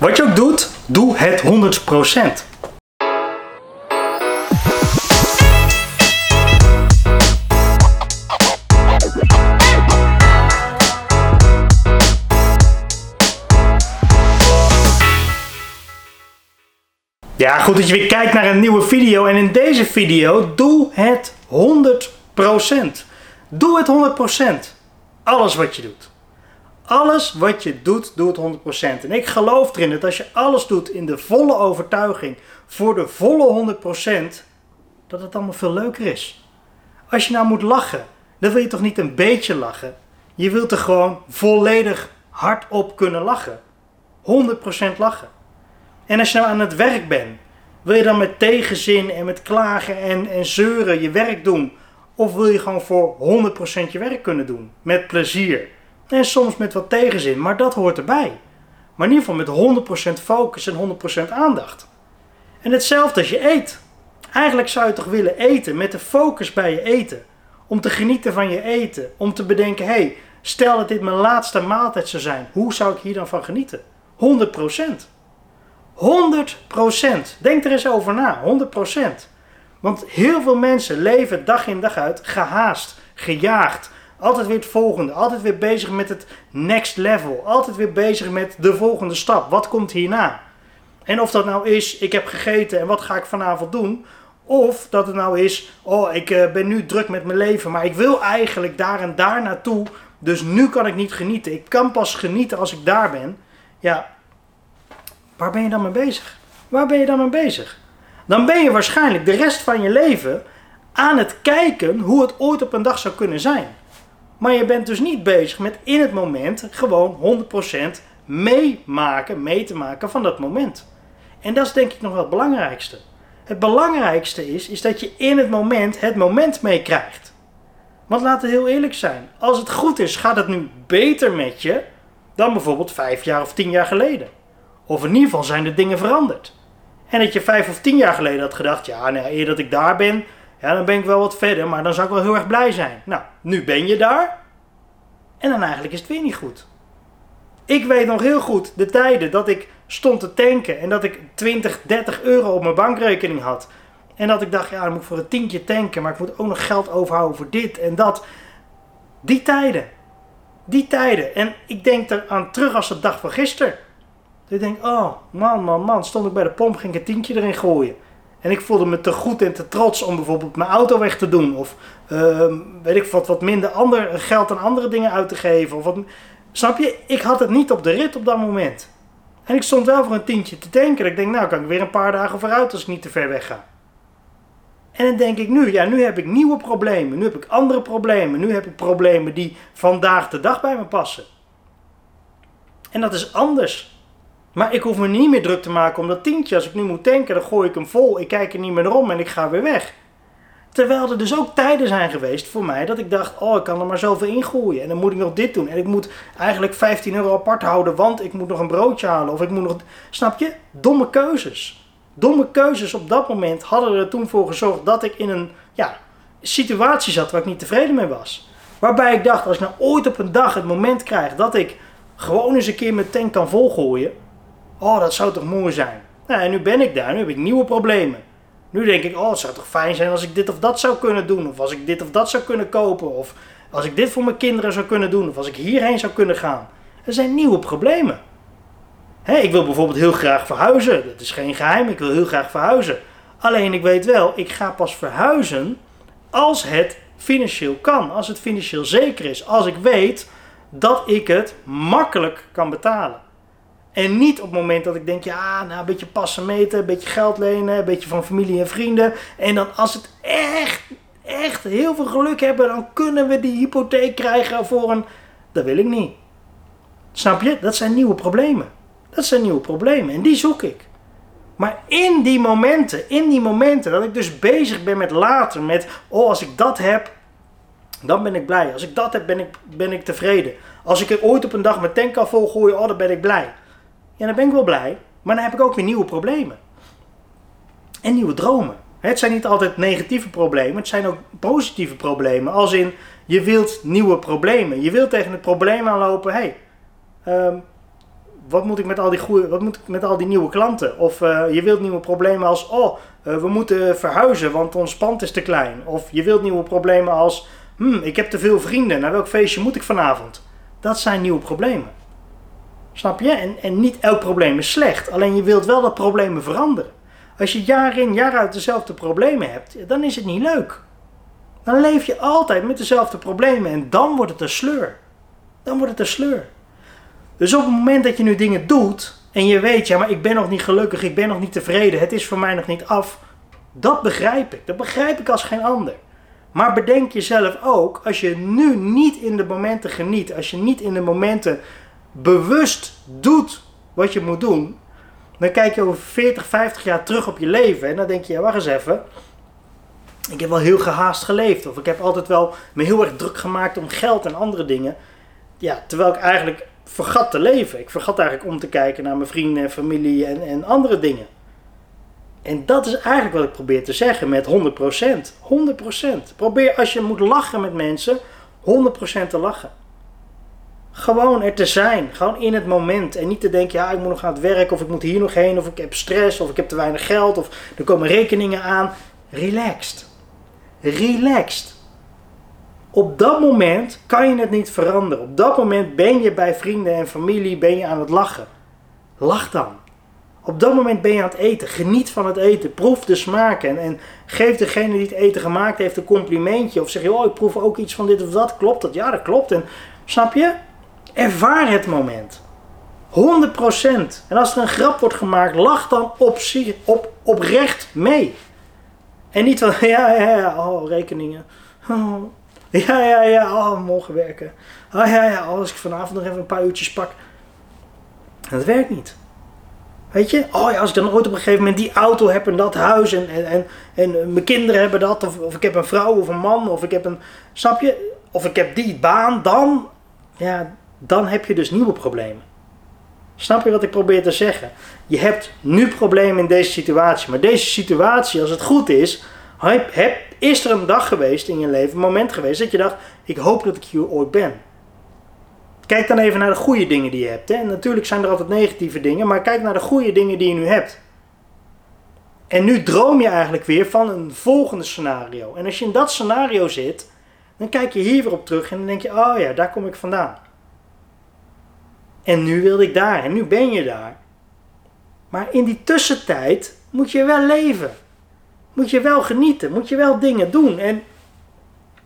Wat je ook doet, doe het 100%. Ja, goed dat je weer kijkt naar een nieuwe video. En in deze video, doe het 100%. Doe het 100%. Alles wat je doet. Alles wat je doet, doe het 100%. En ik geloof erin dat als je alles doet in de volle overtuiging, voor de volle 100%, dat het allemaal veel leuker is. Als je nou moet lachen, dan wil je toch niet een beetje lachen? Je wilt er gewoon volledig hardop kunnen lachen. 100% lachen. En als je nou aan het werk bent, wil je dan met tegenzin en met klagen en, en zeuren je werk doen? Of wil je gewoon voor 100% je werk kunnen doen? Met plezier. En soms met wat tegenzin, maar dat hoort erbij. Maar in ieder geval met 100% focus en 100% aandacht. En hetzelfde als je eet. Eigenlijk zou je toch willen eten met de focus bij je eten. Om te genieten van je eten. Om te bedenken, hé, hey, stel dat dit mijn laatste maaltijd zou zijn. Hoe zou ik hier dan van genieten? 100%. 100%. Denk er eens over na. 100%. Want heel veel mensen leven dag in dag uit gehaast, gejaagd. Altijd weer het volgende. Altijd weer bezig met het next level. Altijd weer bezig met de volgende stap. Wat komt hierna? En of dat nou is, ik heb gegeten en wat ga ik vanavond doen? Of dat het nou is, oh, ik eh, ben nu druk met mijn leven, maar ik wil eigenlijk daar en daar naartoe. Dus nu kan ik niet genieten. Ik kan pas genieten als ik daar ben. Ja, Waar ben je dan mee bezig? Waar ben je dan mee bezig? Dan ben je waarschijnlijk de rest van je leven aan het kijken hoe het ooit op een dag zou kunnen zijn. Maar je bent dus niet bezig met in het moment gewoon 100% meemaken, mee te maken van dat moment. En dat is denk ik nog wel het belangrijkste. Het belangrijkste is, is dat je in het moment het moment meekrijgt. Want laten we heel eerlijk zijn. Als het goed is, gaat het nu beter met je dan bijvoorbeeld vijf jaar of tien jaar geleden. Of in ieder geval zijn de dingen veranderd. En dat je vijf of tien jaar geleden had gedacht, ja, nou, eer dat ik daar ben, ja, dan ben ik wel wat verder, maar dan zou ik wel heel erg blij zijn. Nou, nu ben je daar. En dan eigenlijk is het weer niet goed. Ik weet nog heel goed de tijden dat ik stond te tanken en dat ik 20, 30 euro op mijn bankrekening had. En dat ik dacht, ja, dan moet ik voor een tientje tanken, maar ik moet ook nog geld overhouden voor dit en dat. Die tijden. Die tijden. En ik denk er aan terug als de dag van gisteren. Ik denk, oh man, man, man, stond ik bij de pomp, ging ik een tientje erin gooien. En ik voelde me te goed en te trots om bijvoorbeeld mijn auto weg te doen. Of uh, weet ik wat, wat minder ander, geld aan andere dingen uit te geven. Of wat, snap je? Ik had het niet op de rit op dat moment. En ik stond wel voor een tientje te denken. Ik denk, nou kan ik weer een paar dagen vooruit als ik niet te ver weg ga. En dan denk ik nu, ja, nu heb ik nieuwe problemen. Nu heb ik andere problemen. Nu heb ik problemen die vandaag de dag bij me passen. En dat is anders. Maar ik hoef me niet meer druk te maken om dat tientje. Als ik nu moet tanken, dan gooi ik hem vol. Ik kijk er niet meer om en ik ga weer weg. Terwijl er dus ook tijden zijn geweest voor mij dat ik dacht: oh, ik kan er maar zoveel ingooien. En dan moet ik nog dit doen. En ik moet eigenlijk 15 euro apart houden, want ik moet nog een broodje halen. Of ik moet nog. Snap je? Domme keuzes. Domme keuzes op dat moment hadden er toen voor gezorgd dat ik in een ja, situatie zat waar ik niet tevreden mee was. Waarbij ik dacht: als ik nou ooit op een dag het moment krijg dat ik gewoon eens een keer mijn tank kan volgooien Oh, dat zou toch mooi zijn. Nou, en nu ben ik daar, nu heb ik nieuwe problemen. Nu denk ik, oh, het zou toch fijn zijn als ik dit of dat zou kunnen doen. Of als ik dit of dat zou kunnen kopen. Of als ik dit voor mijn kinderen zou kunnen doen. Of als ik hierheen zou kunnen gaan. Er zijn nieuwe problemen. ik wil bijvoorbeeld heel graag verhuizen. Dat is geen geheim, ik wil heel graag verhuizen. Alleen ik weet wel, ik ga pas verhuizen als het financieel kan. Als het financieel zeker is. Als ik weet dat ik het makkelijk kan betalen. En niet op het moment dat ik denk, ja, nou, een beetje passen meten, een beetje geld lenen, een beetje van familie en vrienden. En dan als het echt, echt heel veel geluk hebben, dan kunnen we die hypotheek krijgen voor een... Dat wil ik niet. Snap je? Dat zijn nieuwe problemen. Dat zijn nieuwe problemen en die zoek ik. Maar in die momenten, in die momenten dat ik dus bezig ben met later, met, oh, als ik dat heb, dan ben ik blij. Als ik dat heb, ben ik, ben ik tevreden. Als ik ooit op een dag mijn tank kan volgooien, oh, dan ben ik blij. Ja, dan ben ik wel blij. Maar dan heb ik ook weer nieuwe problemen. En nieuwe dromen. Het zijn niet altijd negatieve problemen, het zijn ook positieve problemen. Als in, je wilt nieuwe problemen. Je wilt tegen het probleem aanlopen, hé, hey, ehm, wat moet ik met al die, goeie, wat moet ik met al die nieuwe klanten? Of eh, je wilt nieuwe problemen als, oh, eh, we moeten verhuizen, want ons pand is te klein. Of je wilt nieuwe problemen als, hmm, ik heb te veel vrienden, naar welk feestje moet ik vanavond? Dat zijn nieuwe problemen. Snap je? En, en niet elk probleem is slecht, alleen je wilt wel dat problemen veranderen. Als je jaar in, jaar uit dezelfde problemen hebt, dan is het niet leuk. Dan leef je altijd met dezelfde problemen en dan wordt het een sleur. Dan wordt het een sleur. Dus op het moment dat je nu dingen doet en je weet, ja, maar ik ben nog niet gelukkig, ik ben nog niet tevreden, het is voor mij nog niet af. Dat begrijp ik. Dat begrijp ik als geen ander. Maar bedenk jezelf ook, als je nu niet in de momenten geniet, als je niet in de momenten bewust doet wat je moet doen, dan kijk je over 40, 50 jaar terug op je leven en dan denk je, ja, wacht eens even. Ik heb wel heel gehaast geleefd. Of ik heb altijd wel me heel erg druk gemaakt om geld en andere dingen. Ja, terwijl ik eigenlijk vergat te leven. Ik vergat eigenlijk om te kijken naar mijn vrienden en familie en, en andere dingen. En dat is eigenlijk wat ik probeer te zeggen met 100%. 100%. Probeer als je moet lachen met mensen, 100% te lachen. Gewoon er te zijn. Gewoon in het moment. En niet te denken, ja, ik moet nog aan het werk, of ik moet hier nog heen, of ik heb stress, of ik heb te weinig geld, of er komen rekeningen aan. Relaxed. Relaxed. Op dat moment kan je het niet veranderen. Op dat moment ben je bij vrienden en familie ben je aan het lachen. Lach dan. Op dat moment ben je aan het eten. Geniet van het eten. Proef de smaken. En, en geef degene die het eten gemaakt heeft een complimentje. Of zeg je, oh ik proef ook iets van dit of dat. Klopt dat? Ja, dat klopt. En snap je? Ervaar het moment. 100%. En als er een grap wordt gemaakt, lach dan op, op, oprecht mee. En niet van, ja, ja, ja, oh, rekeningen. Ja, ja, ja, oh, morgen werken. Oh ja, ja, oh, als ik vanavond nog even een paar uurtjes pak. Dat werkt niet. Weet je? Oh ja, als ik dan ooit op een gegeven moment die auto heb en dat huis en, en, en, en mijn kinderen hebben dat, of, of ik heb een vrouw of een man, of ik heb een, snap je? Of ik heb die baan, dan, ja, dan heb je dus nieuwe problemen. Snap je wat ik probeer te zeggen? Je hebt nu problemen in deze situatie, maar deze situatie, als het goed is, heb, is er een dag geweest in je leven, een moment geweest dat je dacht: ik hoop dat ik hier ooit ben. Kijk dan even naar de goede dingen die je hebt. Hè? En natuurlijk zijn er altijd negatieve dingen, maar kijk naar de goede dingen die je nu hebt. En nu droom je eigenlijk weer van een volgende scenario. En als je in dat scenario zit, dan kijk je hier weer op terug en dan denk je: oh ja, daar kom ik vandaan. En nu wilde ik daar en nu ben je daar. Maar in die tussentijd moet je wel leven. Moet je wel genieten, moet je wel dingen doen. En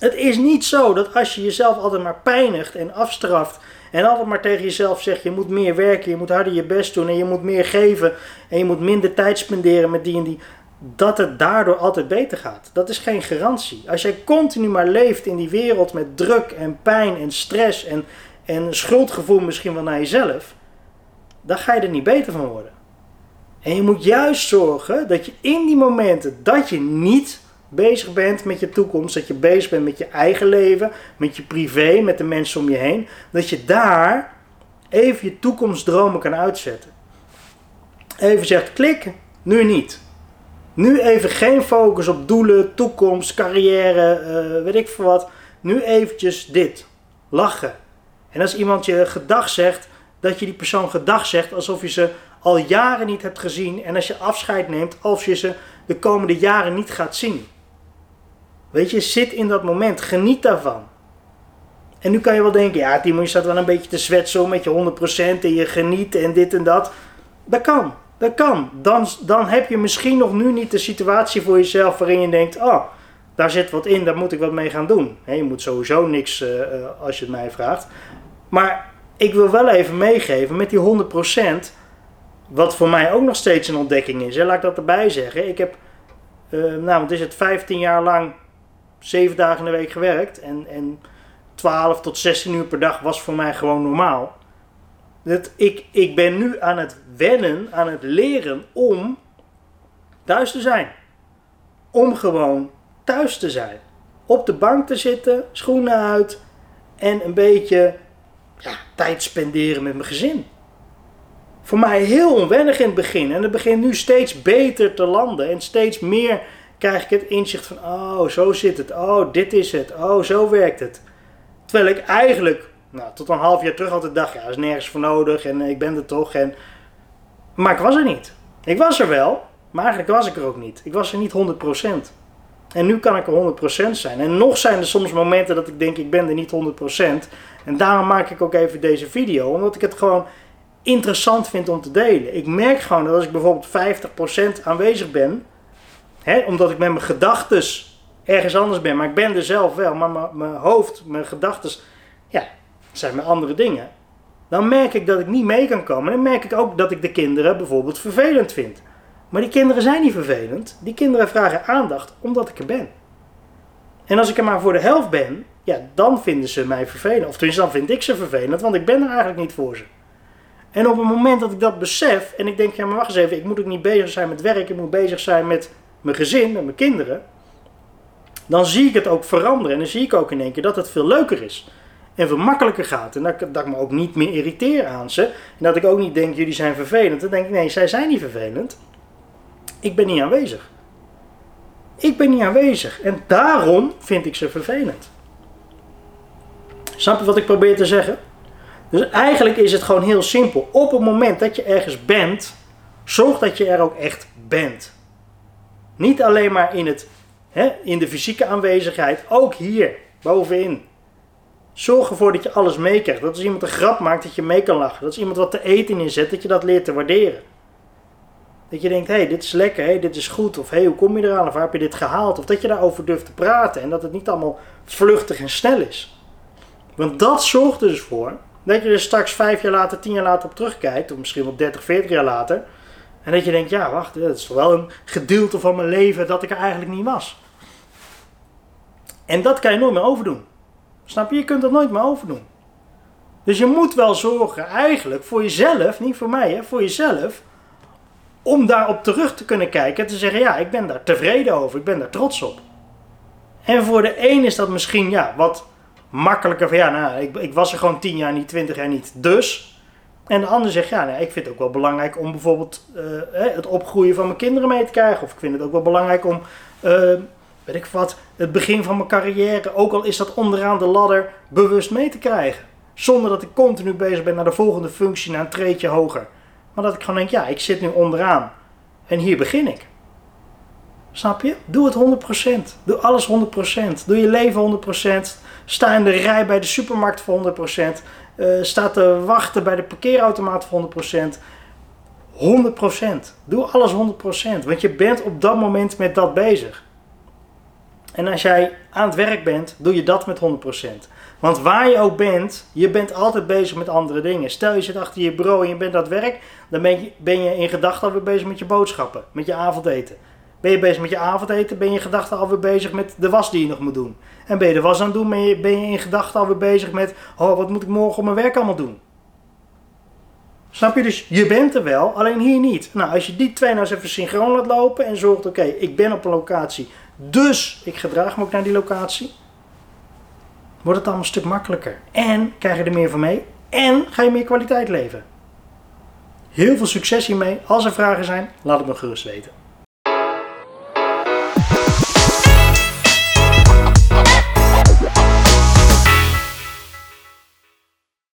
het is niet zo dat als je jezelf altijd maar pijnigt en afstraft en altijd maar tegen jezelf zegt je moet meer werken, je moet harder je best doen en je moet meer geven en je moet minder tijd spenderen met die en die, dat het daardoor altijd beter gaat. Dat is geen garantie. Als jij continu maar leeft in die wereld met druk en pijn en stress en, en schuldgevoel misschien wel naar jezelf, dan ga je er niet beter van worden. En je moet juist zorgen dat je in die momenten dat je niet bezig bent met je toekomst, dat je bezig bent met je eigen leven, met je privé, met de mensen om je heen, dat je daar even je toekomstdromen kan uitzetten. Even zegt klik, nu niet. Nu even geen focus op doelen, toekomst, carrière, uh, weet ik veel wat. Nu eventjes dit. Lachen. En als iemand je gedag zegt, dat je die persoon gedag zegt alsof je ze al jaren niet hebt gezien. En als je afscheid neemt, alsof je ze de komende jaren niet gaat zien. Weet je, zit in dat moment, geniet daarvan. En nu kan je wel denken, ja Timo, je staat wel een beetje te zwetsen met je 100% en je geniet en dit en dat. Dat kan, dat kan. Dan, dan heb je misschien nog nu niet de situatie voor jezelf waarin je denkt, oh, daar zit wat in, daar moet ik wat mee gaan doen. je moet sowieso niks uh, als je het mij vraagt. Maar ik wil wel even meegeven met die 100%, wat voor mij ook nog steeds een ontdekking is. Hè, laat ik dat erbij zeggen. Ik heb, uh, nou, want is het 15 jaar lang zeven dagen in de week gewerkt. En, en 12 tot 16 uur per dag was voor mij gewoon normaal. Dat ik, ik ben nu aan het wennen, aan het leren om thuis te zijn. Om gewoon thuis te zijn. Op de bank te zitten, schoenen uit en een beetje ja, tijd spenderen met mijn gezin. Voor mij heel onwennig in het begin. En het begint nu steeds beter te landen en steeds meer krijg ik het inzicht van, oh, zo zit het. Oh, dit is het. Oh, zo werkt het. Terwijl ik eigenlijk Nou, tot een half jaar terug altijd dacht, ja, er is nergens voor nodig en ik ben er toch. En... Maar ik was er niet. Ik was er wel, maar eigenlijk was ik er ook niet. Ik was er niet 100%. En nu kan ik er 100% zijn. En nog zijn er soms momenten dat ik denk, ik ben er niet 100%. En daarom maak ik ook even deze video, omdat ik het gewoon interessant vind om te delen. Ik merk gewoon dat als ik bijvoorbeeld 50% aanwezig ben, hè, omdat ik met mijn gedachten ergens anders ben, maar ik ben er zelf wel, maar mijn hoofd, mijn gedachten, ja, zijn mijn andere dingen. Dan merk ik dat ik niet mee kan komen. En dan merk ik ook dat ik de kinderen bijvoorbeeld vervelend vind. Maar die kinderen zijn niet vervelend. Die kinderen vragen aandacht omdat ik er ben. En als ik er maar voor de helft ben, ja, dan vinden ze mij vervelend. Of tenminste, dan vind ik ze vervelend, want ik ben er eigenlijk niet voor ze. En op het moment dat ik dat besef en ik denk, ja maar wacht eens even, ik moet ook niet bezig zijn met werk, ik moet bezig zijn met mijn gezin, met mijn kinderen. Dan zie ik het ook veranderen en dan zie ik ook in één keer dat het veel leuker is. En veel makkelijker gaat. En dat, dat ik me ook niet meer irriteer aan ze. En dat ik ook niet denk, jullie zijn vervelend. Dan denk ik, nee, zij zijn niet vervelend. Ik ben niet aanwezig. Ik ben niet aanwezig. En daarom vind ik ze vervelend. Snap je wat ik probeer te zeggen? Dus eigenlijk is het gewoon heel simpel. Op het moment dat je ergens bent, zorg dat je er ook echt bent. Niet alleen maar in, het, hè, in de fysieke aanwezigheid, ook hier, bovenin. Zorg ervoor dat je alles meekrijgt. Dat als iemand een grap maakt, dat je mee kan lachen. Dat als iemand wat te eten inzet, dat je dat leert te waarderen. Dat je denkt, hé, hey, dit is lekker, hey, dit is goed. Of hé, hey, hoe kom je eraan? Of waar heb je dit gehaald? Of dat je daarover durft te praten. En dat het niet allemaal vluchtig en snel is. Want dat zorgt er dus voor dat je er straks vijf jaar later, tien jaar later op terugkijkt. Of misschien wel 30, 40 jaar later. En dat je denkt, ja, wacht, dat is toch wel een gedeelte van mijn leven dat ik er eigenlijk niet was. En dat kan je nooit meer overdoen. Snap je? Je kunt dat nooit meer overdoen. Dus je moet wel zorgen, eigenlijk, voor jezelf, niet voor mij, hè, voor jezelf om daarop terug te kunnen kijken en te zeggen, ja, ik ben daar tevreden over, ik ben daar trots op. En voor de een is dat misschien ja, wat makkelijker van, ja, nou, ik, ik was er gewoon 10 jaar niet, 20 jaar niet, dus. En de ander zegt, ja, nee, ik vind het ook wel belangrijk om bijvoorbeeld uh, het opgroeien van mijn kinderen mee te krijgen. Of ik vind het ook wel belangrijk om, uh, weet ik wat, het begin van mijn carrière, ook al is dat onderaan de ladder, bewust mee te krijgen. Zonder dat ik continu bezig ben naar de volgende functie, naar een treetje hoger. Maar dat ik gewoon denk, ja, ik zit nu onderaan. En hier begin ik. Snap je? Doe het 100%. Doe alles 100%. Doe je leven 100%. Sta in de rij bij de supermarkt voor 100%. Uh, sta te wachten bij de parkeerautomaat voor 100%. 100%. Doe alles 100%. Want je bent op dat moment met dat bezig. En als jij aan het werk bent, doe je dat met 100%. Want waar je ook bent, je bent altijd bezig met andere dingen. Stel je zit achter je bureau en je bent aan het werk, dan ben je, ben je in gedachten alweer bezig met je boodschappen, met je avondeten. Ben je bezig met je avondeten, ben je in gedachten alweer bezig met de was die je nog moet doen. En ben je de was aan het doen, ben je, in gedachten alweer bezig met, oh wat moet ik morgen op mijn werk allemaal doen. Snap je? Dus je bent er wel, alleen hier niet. Nou, als je die twee nou eens even synchroon laat lopen en zorgt, oké, ik ben op een locatie, dus ik gedraag me ook naar die locatie wordt het allemaal een stuk makkelijker. En krijg je er meer van mee. En ga je meer kwaliteit leven. Heel veel succes hiermee. Als er vragen zijn, laat het me gerust weten.